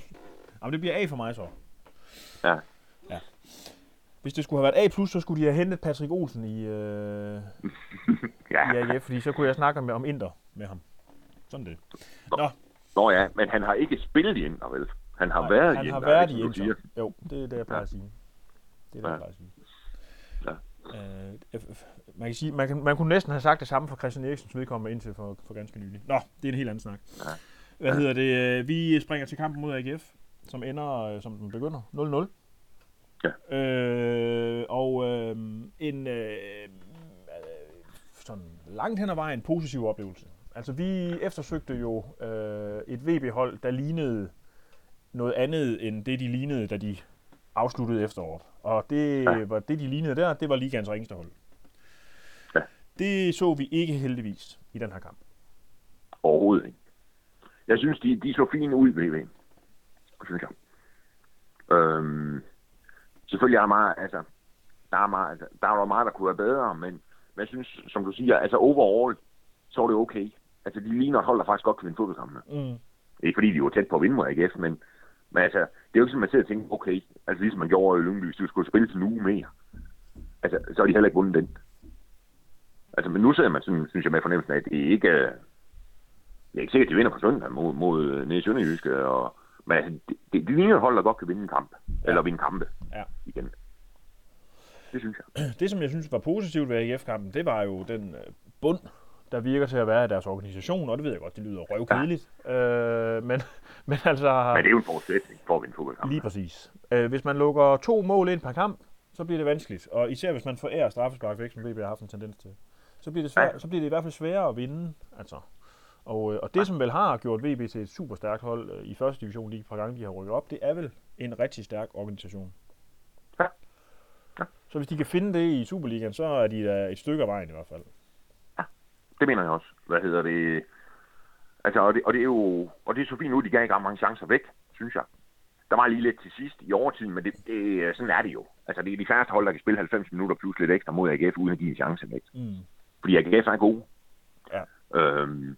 Jamen, det bliver A for mig så. Ja. Hvis det skulle have været A+, så skulle de have hentet Patrick Olsen i, øh, [LAUGHS] ja. i AGF, fordi så kunne jeg snakke med, om Inter med ham. Sådan det. Nå, Nå ja, men han har ikke spillet i Inter, vel? Han har nej, været han i har Inter, været er det, i Inter. Jo, det er det, jeg plejer Ja. at sige. Det jeg Ja. plejer at sige. Ja. Øh, man, kan sige man, kan, man kunne næsten have sagt det samme for Christian Eriksens vedkommende indtil for, for ganske nylig. Nå, det er en helt anden snak. Ja. Hvad hedder det? Øh, Vi springer til kampen mod AGF, som ender, øh, som den begynder, 0-0. Ja. Øh, og øh, en øh, sådan langt hen ad vejen positiv oplevelse. Altså vi eftersøgte jo øh, et VB-hold, der lignede noget andet end det, de lignede, da de afsluttede efteråret. Og det Ja. var det, de lignede der, det var ligands ringeste hold. Ja. Det så vi ikke heldigvis i den her kamp. Overhovedet ikke. Jeg synes, de, de så fine ud, VV. Synes jeg. Øhm, selvfølgelig er der meget, altså, der er, meget, altså, der er meget, der kunne være bedre, men, men jeg synes, som du siger, altså overall, så er det okay. Altså, de ligner et hold, der faktisk godt kan vinde fodboldkampene. Mm. Ikke fordi de var tæt på at vinde mod AGF, men, men altså, det er jo ikke sådan, man sidder og tænker, okay, altså ligesom man gjorde i Lyngby, hvis de skulle spille til en uge mere, altså, så har de heller ikke vundet den. Altså, men nu sidder man sådan, synes jeg, med fornemmelsen af, at det ikke, det er ikke sikkert, at de vinder på søndag mod, mod øh, nede i Sønderjyske, og, men altså, det, det, det ligner hold, der godt kan vinde en kamp, ja. eller vinde kampe Ja. igen. Det synes jeg. Det, som jeg synes var positivt ved AGF-kampen, det var jo den øh, bund, der virker til at være i deres organisation, og det ved jeg godt, det lyder røvkedeligt. Ja. Øh, men, [LAUGHS] men altså... Men det er jo en forudsætning for at vinde fodboldkamp. Lige præcis. Øh, hvis man lukker to mål ind per kamp, så bliver det vanskeligt. Og især hvis man forærer straffespark væk, som VB har haft en tendens til, så bliver det, svær, Ja. så bliver det i hvert fald sværere at vinde. Altså. Og, øh, og det, som vel har gjort VB til et super stærkt hold øh, i første division, de par gange, de har rykket op, det er vel en rigtig stærk organisation. Ja. Ja. Så hvis de kan finde det i Superligaen, så er de da et stykke af vejen i hvert fald. Det mener jeg også. Hvad hedder det? Altså, og det, og det er jo og det er så fint nu, de gav ikke ret mange chancer væk, synes jeg. Der var lige lidt til sidst i overtiden, men det, det, sådan er det jo. Altså, det er de færreste hold, der kan spille 90 minutter plus lidt ekstra mod AGF, uden at give en chance væk. Mm. Fordi AGF er gode. Ja. Øhm,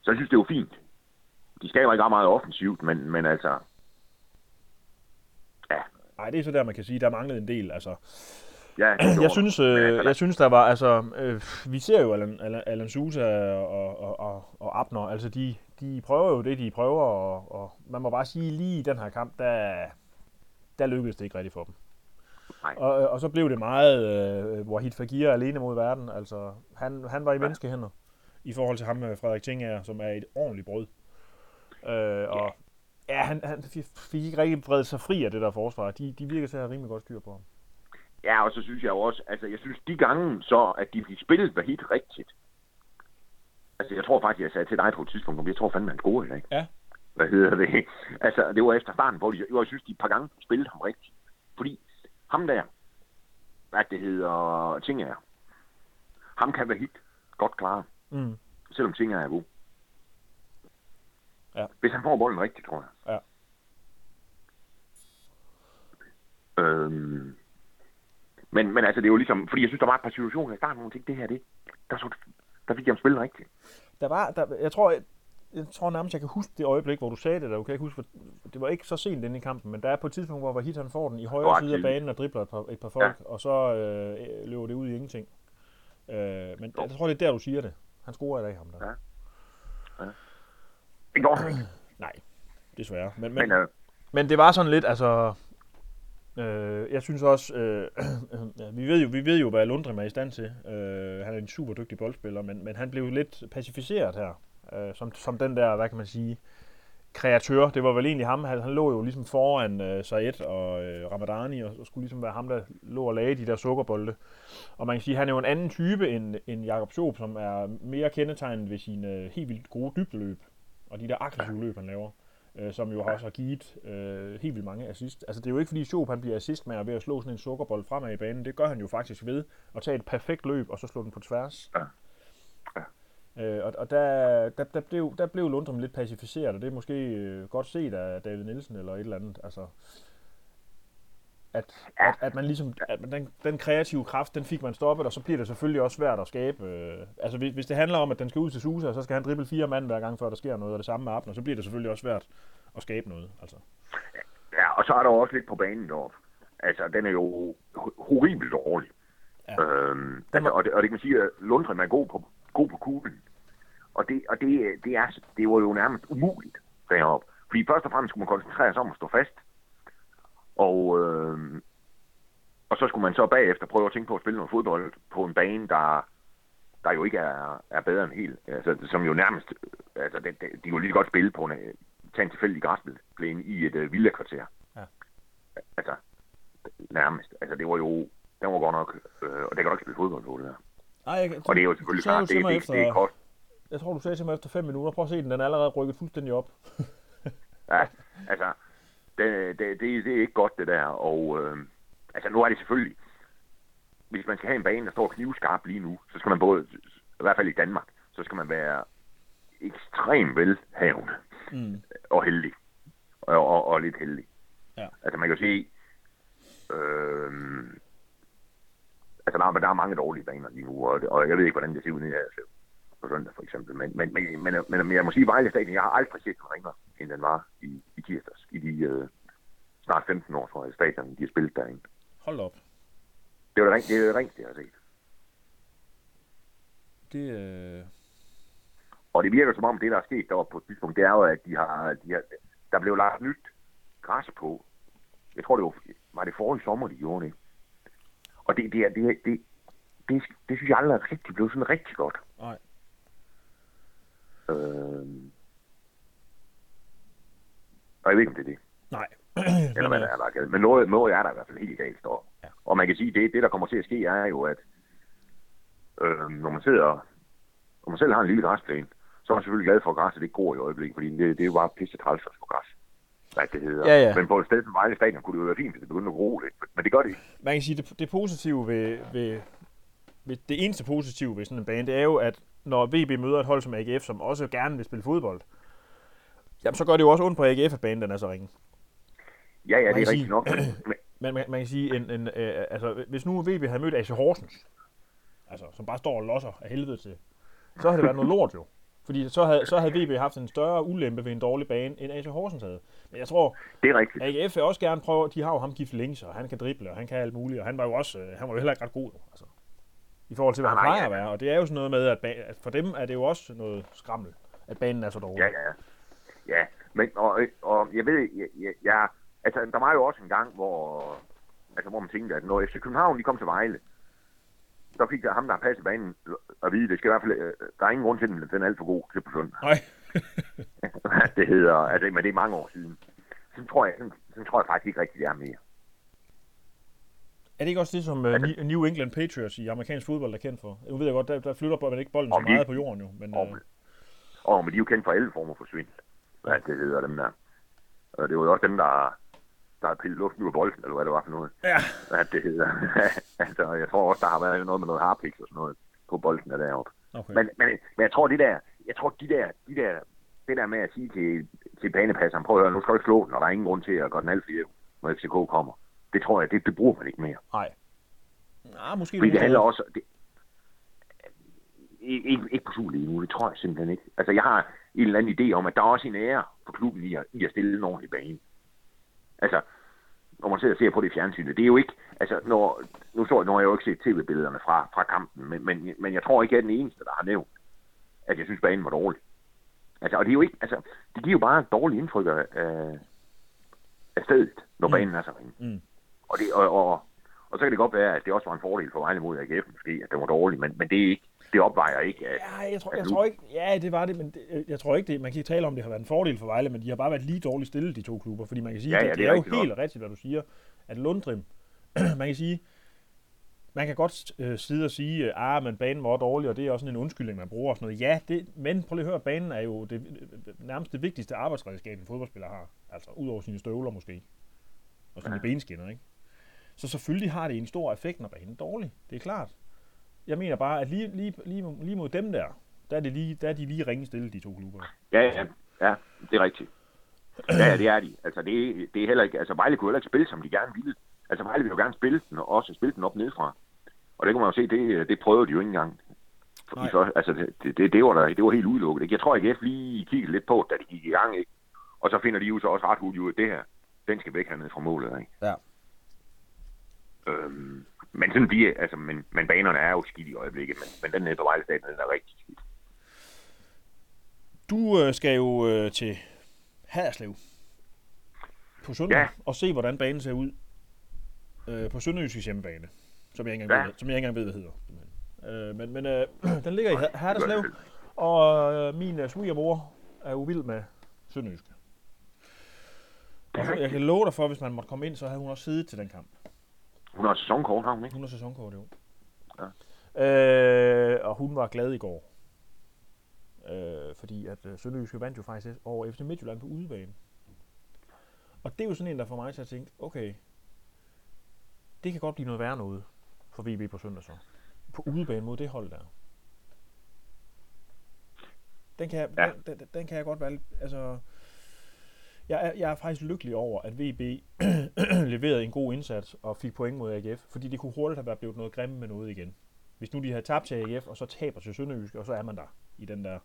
så jeg synes, det er jo fint. De skaber ikke ret meget offensivt, men, men altså... Ja, Nej, det er så der, man kan sige, der manglede en del. Altså, ja [CLEARS THROAT] jeg synes, øh, jeg synes, der var, altså, øh, vi ser jo Alan, Alan, Alan Sousa og, og, og, og Abner, altså de, de prøver jo det, de prøver, og, og man må bare sige, lige i den her kamp, der, der lykkedes det ikke rigtigt for dem. Nej. Og, øh, og så blev det meget øh, Wahid Fagir alene mod verden, altså han, han var i menneskehænder i forhold til ham, øh, Frederik Tingager, som er et ordentligt brød. Øh, og ja, han, han fik ikke rigtig bredt sig fri af det der forsvar. De, de virker til at have rimelig godt styr på ham. Ja, og så synes jeg jo også, altså jeg synes de gange så, at de fik spillet var helt rigtigt. Altså jeg tror faktisk, jeg sagde til dig på et tidspunkt, om jeg tror fandme, han scorede i dag. Ja. Hvad hedder det? [LAUGHS] Altså det var efter starten, hvor de, jeg synes, de et par gange spillede ham rigtigt. Fordi ham der, hvad det hedder, Tinger, ham kan være helt godt klare, Mm. selvom Tinger er god. Ja. Hvis han får bolden rigtigt, tror jeg. Ja. Øhm, men, men altså, det er jo ligesom, fordi jeg synes, der var et par situationer i starten, hvor man tænkte, det her, det, der, så, der fik jeg ham spillet rigtigt. Der var, der, jeg tror, jeg, jeg tror nærmest, jeg kan huske det øjeblik, hvor du sagde det der. Du kan ikke huske, hvor- det var ikke så sent inde i kampen, men der er på et tidspunkt, hvor Vahid han får den i højre side af banen og dribler et par, et par folk, ja. og så øh, løber det ud i ingenting. Øh, men jeg tror, det er der, du siger det. Han scorer i dag, ham der. Ja. Det går ikke. [CLEARS THROAT] Nej, desværre. Men, men, Men øh, Men det var sådan lidt, altså... Øh, jeg synes også, øh, [CLEARS THROAT] vi, ved jo, vi ved jo, hvad Lundrim er i stand til. Øh, han er en super dygtig boldspiller, men, men han blev lidt pacificeret her. Øh, som, som den der, hvad kan man sige, kreatør. Det var vel egentlig ham. Han, han lå jo ligesom foran øh, Said og øh, Ramadani, og, og skulle ligesom være ham, der lå og lagde de der sukkerbolde. Og man kan sige, at han er jo en anden type end, end Jakob Schoop, som er mere kendetegnet ved sine øh, helt vildt gode dybdeløb. Og de der aggressive løb, han laver øh, som jo også har givet øh, helt vildt mange assist. Altså det er jo ikke fordi Schoop han bliver assist med at ved at slå sådan en sukkerbold fremad i banen. Det gør han jo faktisk ved at tage et perfekt løb og så slå den på tværs. Ja. Øh, og, og der, der, der, blev, der blev Lundrum lidt pacificeret, og det er måske øh, godt set af David Nielsen eller et eller andet. Altså, at, at, at man ligesom, at man, den, den kreative kraft, den fik man stoppet, og så bliver det selvfølgelig også svært at skabe. Øh, altså hvis, hvis det handler om, at den skal ud til Susa, og så skal han drible fire mand hver gang, før der sker noget, og det samme med Abner, så bliver det selvfølgelig også svært at skabe noget. Altså. ja, og så er der også lidt på banen deroppe. Altså, den er jo ho- horribelt dårlig. Ja. Øhm, altså, og, det, og det kan man sige, at Lundgren er god på, god på kuglen. Og, det, og det, det, er, det var jo nærmest umuligt deroppe. Fordi først og fremmest skulle man koncentrere sig om at stå fast. Og, øhm, og så skulle man så bagefter prøve at tænke på at spille noget fodbold på en bane, der, der jo ikke er, er bedre end helt. Altså, som jo nærmest, altså, det, det, de kunne lige godt spille på en, øh, tage en tilfældig græsplæne i et uh, villakvarter. Ja. Altså, nærmest. Altså, det var jo, den var godt nok, øh, og det kan du ikke spille fodbold på, det der. Ej, jeg, Og det er jo selvfølgelig klart, det, det, efter, det er kost. Jeg tror, du sagde til mig efter 5 minutter, prøv at se den, den er allerede rykket fuldstændig op. Ja, altså, det, det, det, er ikke godt, det der. Og øh, altså, nu er det selvfølgelig, hvis man skal have en bane, der står knivskarp lige nu, så skal man både, i hvert fald i Danmark, så skal man være ekstremt velhavende Mm. og heldig. Og, og, og lidt heldig. Ja. Altså, man kan jo se, øh, altså, der, er- der er mange dårlige baner lige nu, og, og jeg ved ikke, hvordan det ser ud her altså, på søndag, for eksempel. Men, men, men, men, men, men jeg må sige, Vejle Stadion, jeg har aldrig set den ringere, end den var i, i tirsdags, i de øh, snart 15 år, tror jeg, stadion, de har spillet derinde. Hold op. Det var det, ring, det, er det jeg har set. Det, øh... Og det virker som om, det der er sket deroppe på et tidspunkt, det er jo, at de har, de har, der blev lagt nyt græs på. Jeg tror, det var, var det forrige sommer, de gjorde det. Og det, det, er- det, det, det, det, det synes jeg aldrig er rigtig blevet sådan rigtig godt. Nej. Øh, og jeg ved ikke, om det er det. Nej. [CLEARS THROAT] Eller hvad der er, der er. Men noget, noget er der i hvert fald helt galt står. Ja. Og man kan sige, det, det der kommer til at ske, er jo, at øh, når man sidder, når man selv har en lille græsplæne, så er man selvfølgelig glad for, at græsset ikke går i øjeblikket, fordi det, det er jo bare pisse træls at græs. Hvad det hedder. Ja, ja. Men på et sted som Vejle Stadion kunne det jo være fint, hvis det begyndte at gro lidt. Men det gør det ikke. Man kan sige, det, det positive ved, ved, ved, det eneste positive ved sådan en bane, det er jo, at når VB møder et hold som AGF, som også gerne vil spille fodbold, jamen så gør det jo også ondt på AGF, at banen den er så ringe. Ja, ja, Man det er rigtigt sige- nok. [CLEARS THROAT] Men, man, man kan sige, en, en, øh, altså, hvis nu VB havde mødt AC Horsens, altså, som bare står og losser af helvede til, så havde det været noget lort jo. Fordi så havde, så havde VB haft en større ulempe ved en dårlig bane, end AC Horsens havde. Men jeg tror, det er rigtigt. AGF vil også gerne prøve, de har jo ham gift links, og han kan drible, og han kan alt muligt, og han var jo også, øh, han var jo heller ikke ret god, altså. I forhold til, hvad han Nej, plejer ja. at være. Og det er jo sådan noget med, at, at for dem er det jo også noget skrammel, at banen er så dårlig. Ja, ja. Ja, men og, og jeg ved, jeg, jeg, jeg, altså der var jo også en gang, hvor, altså, hvor man tænkte, at når FC København de kom til Vejle, så fik der ham, der har passet banen, at vide, det skal i hvert fald, øh, der er ingen grund til, at den den er alt for god til på søndag. Nej. [LAUGHS] det hedder, altså, men det er mange år siden. Så tror jeg, sådan, sådan tror jeg faktisk ikke rigtigt, det er mere. Er det ikke også det, som uh, New England Patriots i amerikansk fodbold er kendt for? Nu ved jeg godt, der, der flytter man ikke bolden så meget på jorden jo. Men, og, uh... og, men de er jo kendt for alle former for svindel. Hvad det hedder dem der. Og det var jo også dem, der, der har pillet luften ud af bolden, eller hvad det var for noget. Ja. Hvad det hedder. [LAUGHS] altså, jeg tror også, der har været noget med noget harpix og sådan noget på bolden der deroppe. Okay. Men, men, men, jeg tror, det der, jeg tror, de der, de der, det der med at sige til, til banepasseren, prøv at høre, nu skal du ikke slå den, og der er ingen grund til at gå den alt når FCK kommer. Det tror jeg, det, det bruger man ikke mere. Nej. Nej, måske Fordi det handler også... Det, ikke, ikke, på Super nu, det tror jeg simpelthen ikke. Altså, jeg har en eller anden idé om, at der er også en ære for klubben i at, i at stille en ordentlig bane. Altså, når man sidder og ser på det fjernsynet, det er jo ikke, altså, når, nu så når jeg jo ikke set tv-billederne fra, fra kampen, men, men, men jeg tror ikke, jeg er den eneste, der har nævnt, at jeg synes, banen var dårlig. Altså, og det er jo ikke, altså, det giver jo bare et dårligt indtryk af, af stedet, når mm. banen er så ringe. Mm. Og, det, og, og, og så kan det godt være, at det også var en fordel for Vejle mod AGF, måske, at det var dårligt, men, men det er ikke, det opvejer ikke. At, ja, jeg tror, jeg tror ikke, ja, det var det, men det, jeg tror ikke, det, man kan tale om, det har været en fordel for Vejle, men de har bare været lige dårligt stillet, de to klubber, fordi man kan sige, ja, ja, det, det, det er, er jo helt nok. rigtigt, hvad du siger, at Lundrim, [CLEARS THROAT] man kan sige, man kan godt øh, sidde og sige, at ah, men banen var dårlig, og det er også sådan en undskyldning, man bruger og sådan noget. Ja, det, men prøv lige at høre, banen er jo det, nærmest det vigtigste arbejdsredskab, en fodboldspiller har. Altså, ud over sine støvler måske. Og sine ja. benskinner, ikke? Så selvfølgelig har det en stor effekt, når banen er dårlig. Det er klart. Jeg mener bare, at lige, lige, lige, lige mod dem der, der er, det lige, der er de lige ringe stille, de to klubber. Ja, ja, ja, det er rigtigt. Ja, det er de. Altså, det, det er heller ikke, altså Vejle kunne heller ikke spille, som de gerne ville. Altså, Vejle ville jo gerne spille den, og også spille den op nedefra. Og det kan man jo se, det, det prøvede de jo ikke engang. Fordi så, altså, det, det, det, var der, det var helt udelukket. Jeg tror, at AGF lige kiggede lidt på, da de gik i gang. Ikke? Og så finder de jo så også ret hurtigt ud af det her. Den skal væk hernede fra målet. Ikke? Ja. Øhm, men sådan bliver, altså, men, men banerne er jo skidt i øjeblikket, men, men den nede på Vejle Stadion, den er rigtig skidt. Du øh, skal jo øh, til Haderslev på søndag ja. og se, hvordan banen ser ud øh, på Sønderjyskets hjemmebane, som jeg ikke engang, ja. ved, som jeg ikke engang ved, hvad hedder. Øh, men men øh, [CLEARS THROAT] den ligger i Haderslev, og øh, min øh, svigermor er jo vild med Sønderjyske. Og så, jeg kan love dig for, hvis man måtte komme ind, så havde hun også siddet til den kamp. Hun har sæsonkort, har hun ikke? Hun har sæsonkort, jo. Ja. Øh, og hun var glad i går. Øh, fordi at øh, Sønderjyske vandt jo faktisk over FC Midtjylland på udebane. Og det er jo sådan en, der får mig til at tænke, okay, det kan godt blive noget værre noget for VB på søndag så. På udebane mod det hold der. Den kan jeg, ja. den, den, den kan jeg godt være, altså, jeg er, jeg er faktisk lykkelig over, at VB [CLEARS THROAT] leverede en god indsats og fik point mod AGF, fordi det kunne hurtigt have været blevet noget grimme med noget igen. Hvis nu de havde tabt til AGF, og så taber til Sønderjysk, og så er man der i den der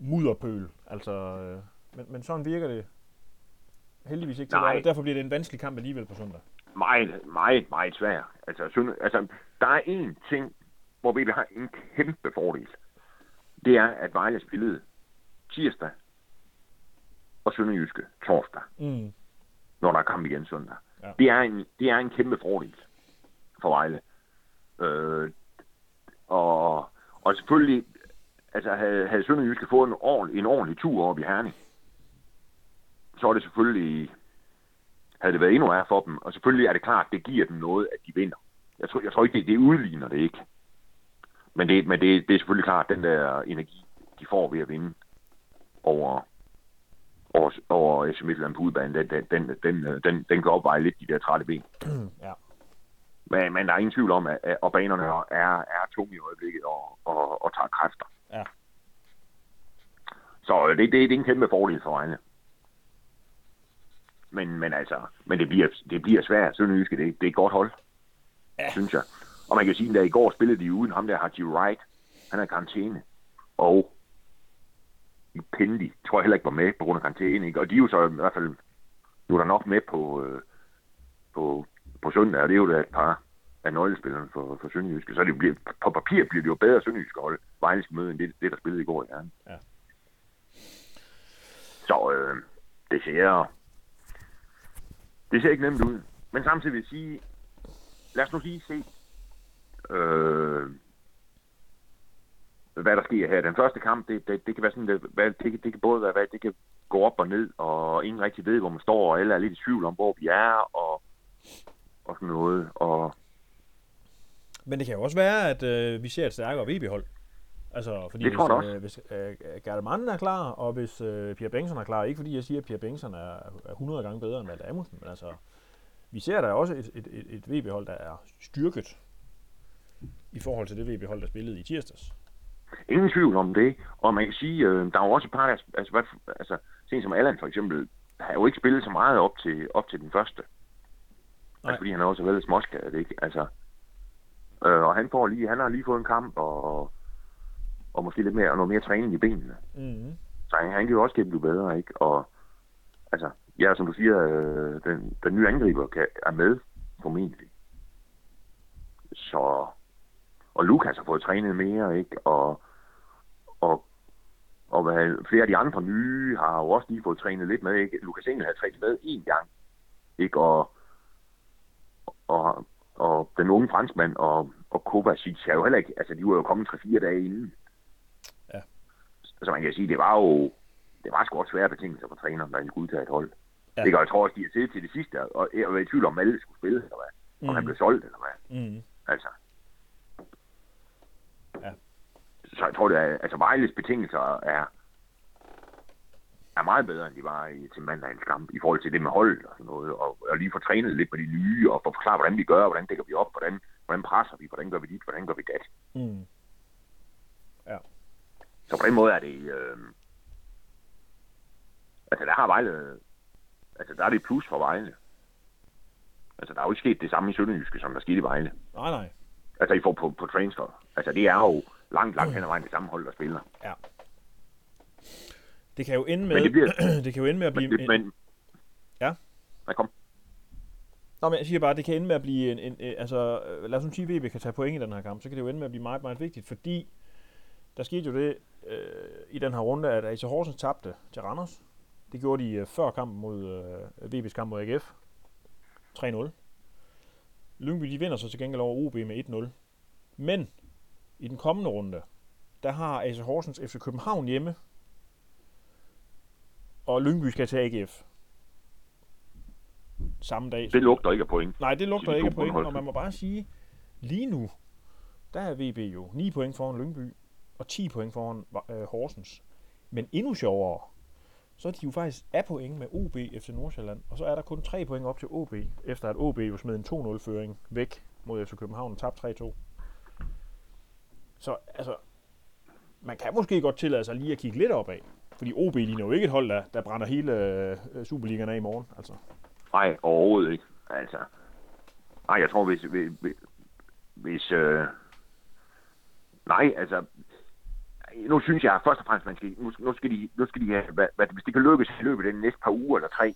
mudderpøl. Altså, øh, men, men sådan virker det heldigvis ikke til, Nej. derfor bliver det en vanskelig kamp alligevel på søndag. Meget, meget, meget svær. Altså, Sønder, altså der er én ting, hvor vi har en kæmpe fordel. Det er, at Vejle spillede tirsdag og Sønderjyske torsdag, mm. når der er kamp igen søndag. Ja. Det, er en, det er en kæmpe fordel for Vejle. Øh, og, og selvfølgelig, altså havde, havde Sønderjyske fået en ordentlig, en ordentlig tur op i Herning, så er det selvfølgelig, havde det været endnu værre for dem. Og selvfølgelig er det klart, det giver dem noget, at de vinder. Jeg tror, jeg tror ikke, det, det udligner det ikke. Men, det, men det, det er selvfølgelig klart, den der energi, de får ved at vinde over, over, over FC Midtjylland på udbanen, den, den, den, den, den, den kan opveje lidt de der trætte ben. [CLEARS THROAT] ja. Men, men der er ingen tvivl om, at, at banerne er, er tunge i øjeblikket og, og, og tager kræfter. Ja. Så det, det, det er en kæmpe fordel for Vejle. Men, men altså, men det bliver, det bliver svært. Sønderjyske, det, det er et godt hold, ja. synes jeg. Og man kan sige, at i går spillede de uden ham der, Haji Wright. Han er karantæne. Og i Pindi, tror jeg heller ikke var med på grund af karantæne. Ikke? Og de er jo så i hvert fald, nu er der nok med på, øh, på, på søndag, og det er jo da et par af nøglespillerne for, for Sønderjyske. Så det bliver, på papir bliver det jo bedre Sønderjyske hold, Vejlske møde, end det, det, der spillede i går i Herren. Ja. Så øh, det ser, det ser ikke nemt ud. Men samtidig vil jeg sige, lad os nu lige se, øh, hvad der sker her. Den første kamp, det, det, det kan være sådan, det, det, det, det kan både være, hvad, det kan gå op og ned, og ingen rigtig ved, hvor man står, og alle er lidt i tvivl om, hvor vi er, og, og sådan noget. Og Men det kan jo også være, at øh, vi ser et stærkere VB-hold. Altså, fordi Det tror jeg hvis, øh, hvis øh, Gerdemann er klar, og hvis øh, Pierre Bengtsson er klar, ikke fordi jeg siger, at Pierre Bengtsson er, er 100 gange bedre end Malte Amundsen, men altså, vi ser der også et, et, et, et VB-hold, der er styrket i forhold til det VB-hold, der spillede i tirsdags. Ingen tvivl om det. Og man kan sige, øh, der er jo også et par, der, altså, hvad, altså sådan som Allan for eksempel, har jo ikke spillet så meget op til, op til den første. Nej. Altså, fordi han er også været småskadet, ikke? Altså, øh, og han, får lige, han har lige fået en kamp, og, og måske lidt mere, og noget mere træning i benene. Mm-hmm. Så han, han kan jo også blive bedre, ikke? Og altså, ja, som du siger, øh, den, den nye angriber kan, er med, formentlig. Så, og Lukas har fået trænet mere, ikke? Og, og, og hvad, flere af de andre nye har jo også lige fået trænet lidt med, ikke? Lukas Engel har trænet med én gang, ikke? Og, og, og den unge franskmand og, og Kovacic er jo heller ikke, altså de var jo kommet 3-4 dage inden. Ja. Så man kan sige, det var jo, det var sgu også svære betingelser for træneren, når han skulle udtage et hold. Ja. Det kan jeg tror også, de har siddet til det sidste, og jeg var i tvivl om, alle skulle spille, eller hvad. Om Mhm. han blev solgt, eller hvad. Mm-hmm. Altså. Ja. Så jeg tror, det er, altså Vejles betingelser er, er meget bedre, end de var i, til mandagens kamp, i forhold til det med hold og sådan noget, og, og lige få trænet lidt med de nye, og få forklaret, hvordan vi gør, hvordan dækker vi op, hvordan, hvordan presser vi, hvordan gør vi dit, hvordan gør vi dat. Mm. Så på den måde er det, øh, altså der har Vejle, altså der er det et plus for Vejle. Altså der er jo ikke sket det samme i Sønderjyske, som der skete i Vejle. Nej, nej. Altså i får på, på transfer. Altså det er jo langt, langt hen ad vejen det samme hold, der spiller. Ja. Det kan jo ende med, Men det bliver- [CLEARS THROAT] det kan jo ende med at blive... Men, det, men Ja. Nej, kom. Nå, men jeg siger bare, det kan ende med at blive en, en, en altså, øh, lad os nu sige, at VB kan tage point i den her kamp, så kan det jo ende med at blive meget, meget vigtigt, fordi der skete jo det øh, i den her runde, at AC Horsens tabte til Randers. Det gjorde de øh, før kampen mod øh, VB's kamp mod AGF. 3-0. Lyngby, de vinder så til gengæld over OB med 1-0. Men i den kommende runde, der har AC Horsens FC København hjemme, og Lyngby skal til AGF. Samme dag. Det lugter ikke af point. Nej, det lugter ikke af point, og man må bare sige, lige nu, der er VB jo 9 point foran Lyngby, og 10 point foran øh, Horsens. Men endnu sjovere, så er de jo faktisk af point med OB efter Nordsjælland, og så er der kun 3 point op til OB, efter at OB jo smed en 2-0-føring væk mod FC København og tabte 3-2. Så altså, man kan måske godt tillade sig lige at kigge lidt opad, fordi OB ligner jo ikke et hold, der, der brænder hele øh, Superligaen af i morgen. Altså. Nej, overhovedet ikke. Altså, nej, jeg tror, hvis... hvis, hvis øh, nej, altså... Nu synes jeg først og fremmest, man skal, nu, nu skal de, nu skal de have, hvad, hvad, hvis det kan lykkes i løbet af de næste par uger eller tre,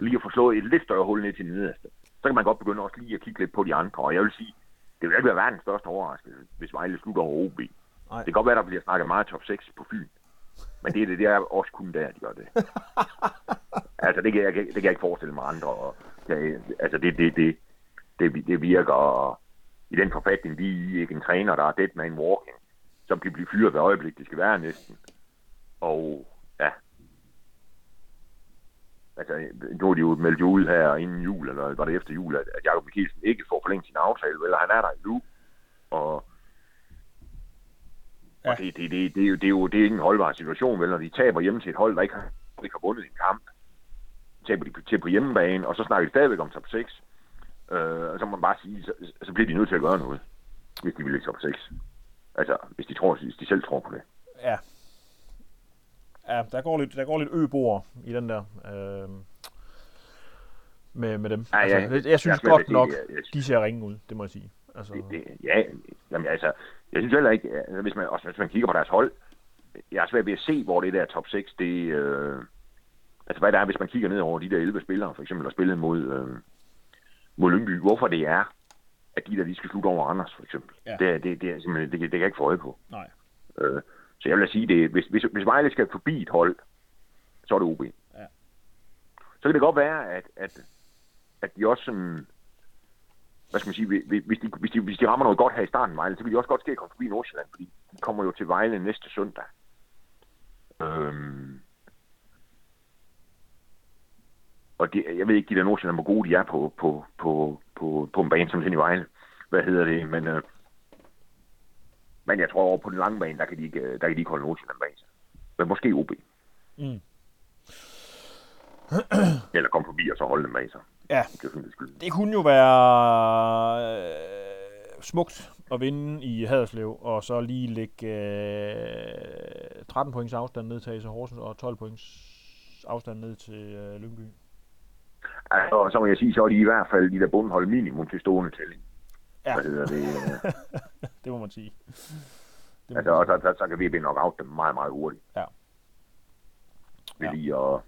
lige at få slået et lidt større hul ned til den nederste, så kan man godt begynde også lige at kigge lidt på de andre. Og jeg vil sige, det vil ikke være verdens største overraskelse, hvis Vejle slutter over OB. Nej. Det kan godt være, der bliver snakket meget top 6 på Fyn. Men det, er det, det er også kun der, de gør det. [LAUGHS] altså, det kan, jeg, det kan jeg ikke forestille mig andre. Og, det, altså, det, det, det, det, det virker og i den forfatning, vi er i, ikke en træner, der er dead man walking, som kan blive fyret ved øjeblik, det skal være næsten. Og ja, altså, nu er de jo meldt ud her inden jul, eller var det efter jul, at, at Jacob Mikkelsen ikke får forlænget sin aftale, eller han er der endnu. Og Ja. og det, det, det, det, er jo, det, er jo, det er ikke en holdbar situation, vel, når de taber hjemme til et hold, der ikke har, ikke har vundet en kamp. Taber de til på hjemmebane, og så snakker de stadigvæk om top 6. Øh, og så må man bare sige, så, så bliver de nødt til at gøre noget, hvis de vil ligge top 6. Altså, hvis de, tror, hvis de selv tror på det. Ja. Ja, der går lidt, der går lidt øboer i den der. Øh, med, med dem. Ja, ja. altså, det- jeg synes Jeg svært ved godt se nok, det. Jeg- de ser ringe ud, det må jeg sige. Altså, Det, det, ja, jamen, altså, jeg synes heller ikke, altså, hvis man, også hvis man kigger på deres hold, jeg er svært ved at se, hvor det der top 6, det, øh, altså hvad der er, hvis man kigger ned over de der 11 spillere, for eksempel, der spillede mod, øh, mod Lyngby, hvorfor det er, at de der, de skal slutte over Anders, for eksempel. Ja. Det, det, det, er simpelthen, det, det kan jeg ikke få øje på. nej. Øh, så jeg vil da sige, det, hvis, hvis, hvis Vejle skal forbi et hold, så er det OB. Ja. Så kan det godt være, at, at, at de også sådan, hvad skal man sige, hvis hvis de, hvis de, hvis de rammer noget godt her i starten, Vejle, så vil de også godt ske at komme forbi Nordsjælland, fordi de kommer jo til Vejle næste søndag. Øhm, og det, jeg ved ikke, de der Nordsjælland, hvor gode de er på, på, på, på, på en bane som den i Vejle. Hvad hedder det? Men, øh, men jeg tror over på den lange bane, der kan de ikke, øh, der kan de ikke holde Nordsjælland bag sig. Men måske OB. Mm. [CLEARS THROAT] Eller komme forbi og så holde dem bag sig. Ja. Det sådan, skyld. Det kunne jo være øh, smukt at vinde i Haderslev, og så lige lægge øh, 13 points afstand ned til AC Horsens, og 12 points afstand ned til øh, Lyngby. Altså, og så må jeg sige, så er de i hvert fald de der bundhold minimum til stående tælling. Ja. Hvad hedder det? øh, [LAUGHS] Det må man sige. Det må altså, man og så, så, så kan VB nok out dem meget, meget hurtigt. Ja. Ved Ja. lige at,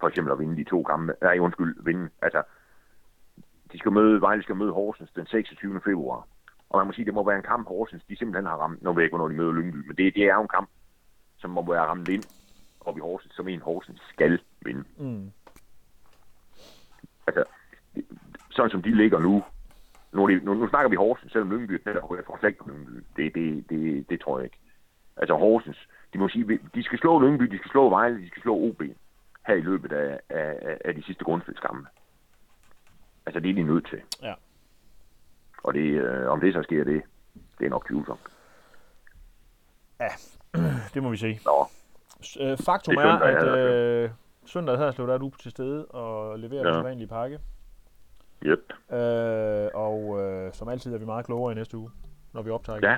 for eksempel at vinde de to kampe. Nej, undskyld, vinde. Altså, de skal møde, Vejle skal møde Horsens den 26. februar. Og man må sige, det må være en kamp, Horsens, de simpelthen har ramt. Nu ved jeg ikke, hvornår de møder Lyngby, men det, det er jo en kamp, som må være ramt ind op i Horsens, som en Horsens skal vinde. Mm. Altså, sådan som de ligger nu, nu, nu, nu snakker vi Horsens, selvom Lyngby er tættere på, jeg tror slet ikke på Lyngby. Det, det, det, det tror jeg ikke. Altså Horsens, de må sige, de skal slå Lyngby, de skal slå Vejle, de skal slå OB her i løbet af, af, af- de sidste grundspilskampe. Altså det er de nødt til. Ja. Og det, øh, om det så sker, det, det er nok tvivlsomt. [CLEARS THROAT] Det må vi se. Nå, øh, Faktum Det er, er søndag at øh, søndag Haderslev, der er du til stede og leverer Ja. den sædvanlige pakke. Yep. Øh, og øh, som altid er vi meget klogere i næste uge, når vi optager. igen. Ja.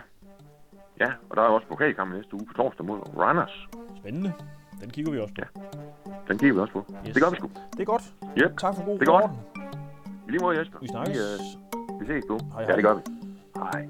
Ja, og der er også pokalkamp næste uge på torsdag mod Randers. Spændende. Den kigger vi også på. Den kigger vi også på. Yes. Det gør vi sgu. Det er godt. Yep. Tak for god Det er godt. I lige måde, Jesper. Vi snakkes. Vi, øh, vi ses du. Hej, Ja, hej. det gør vi. Hej.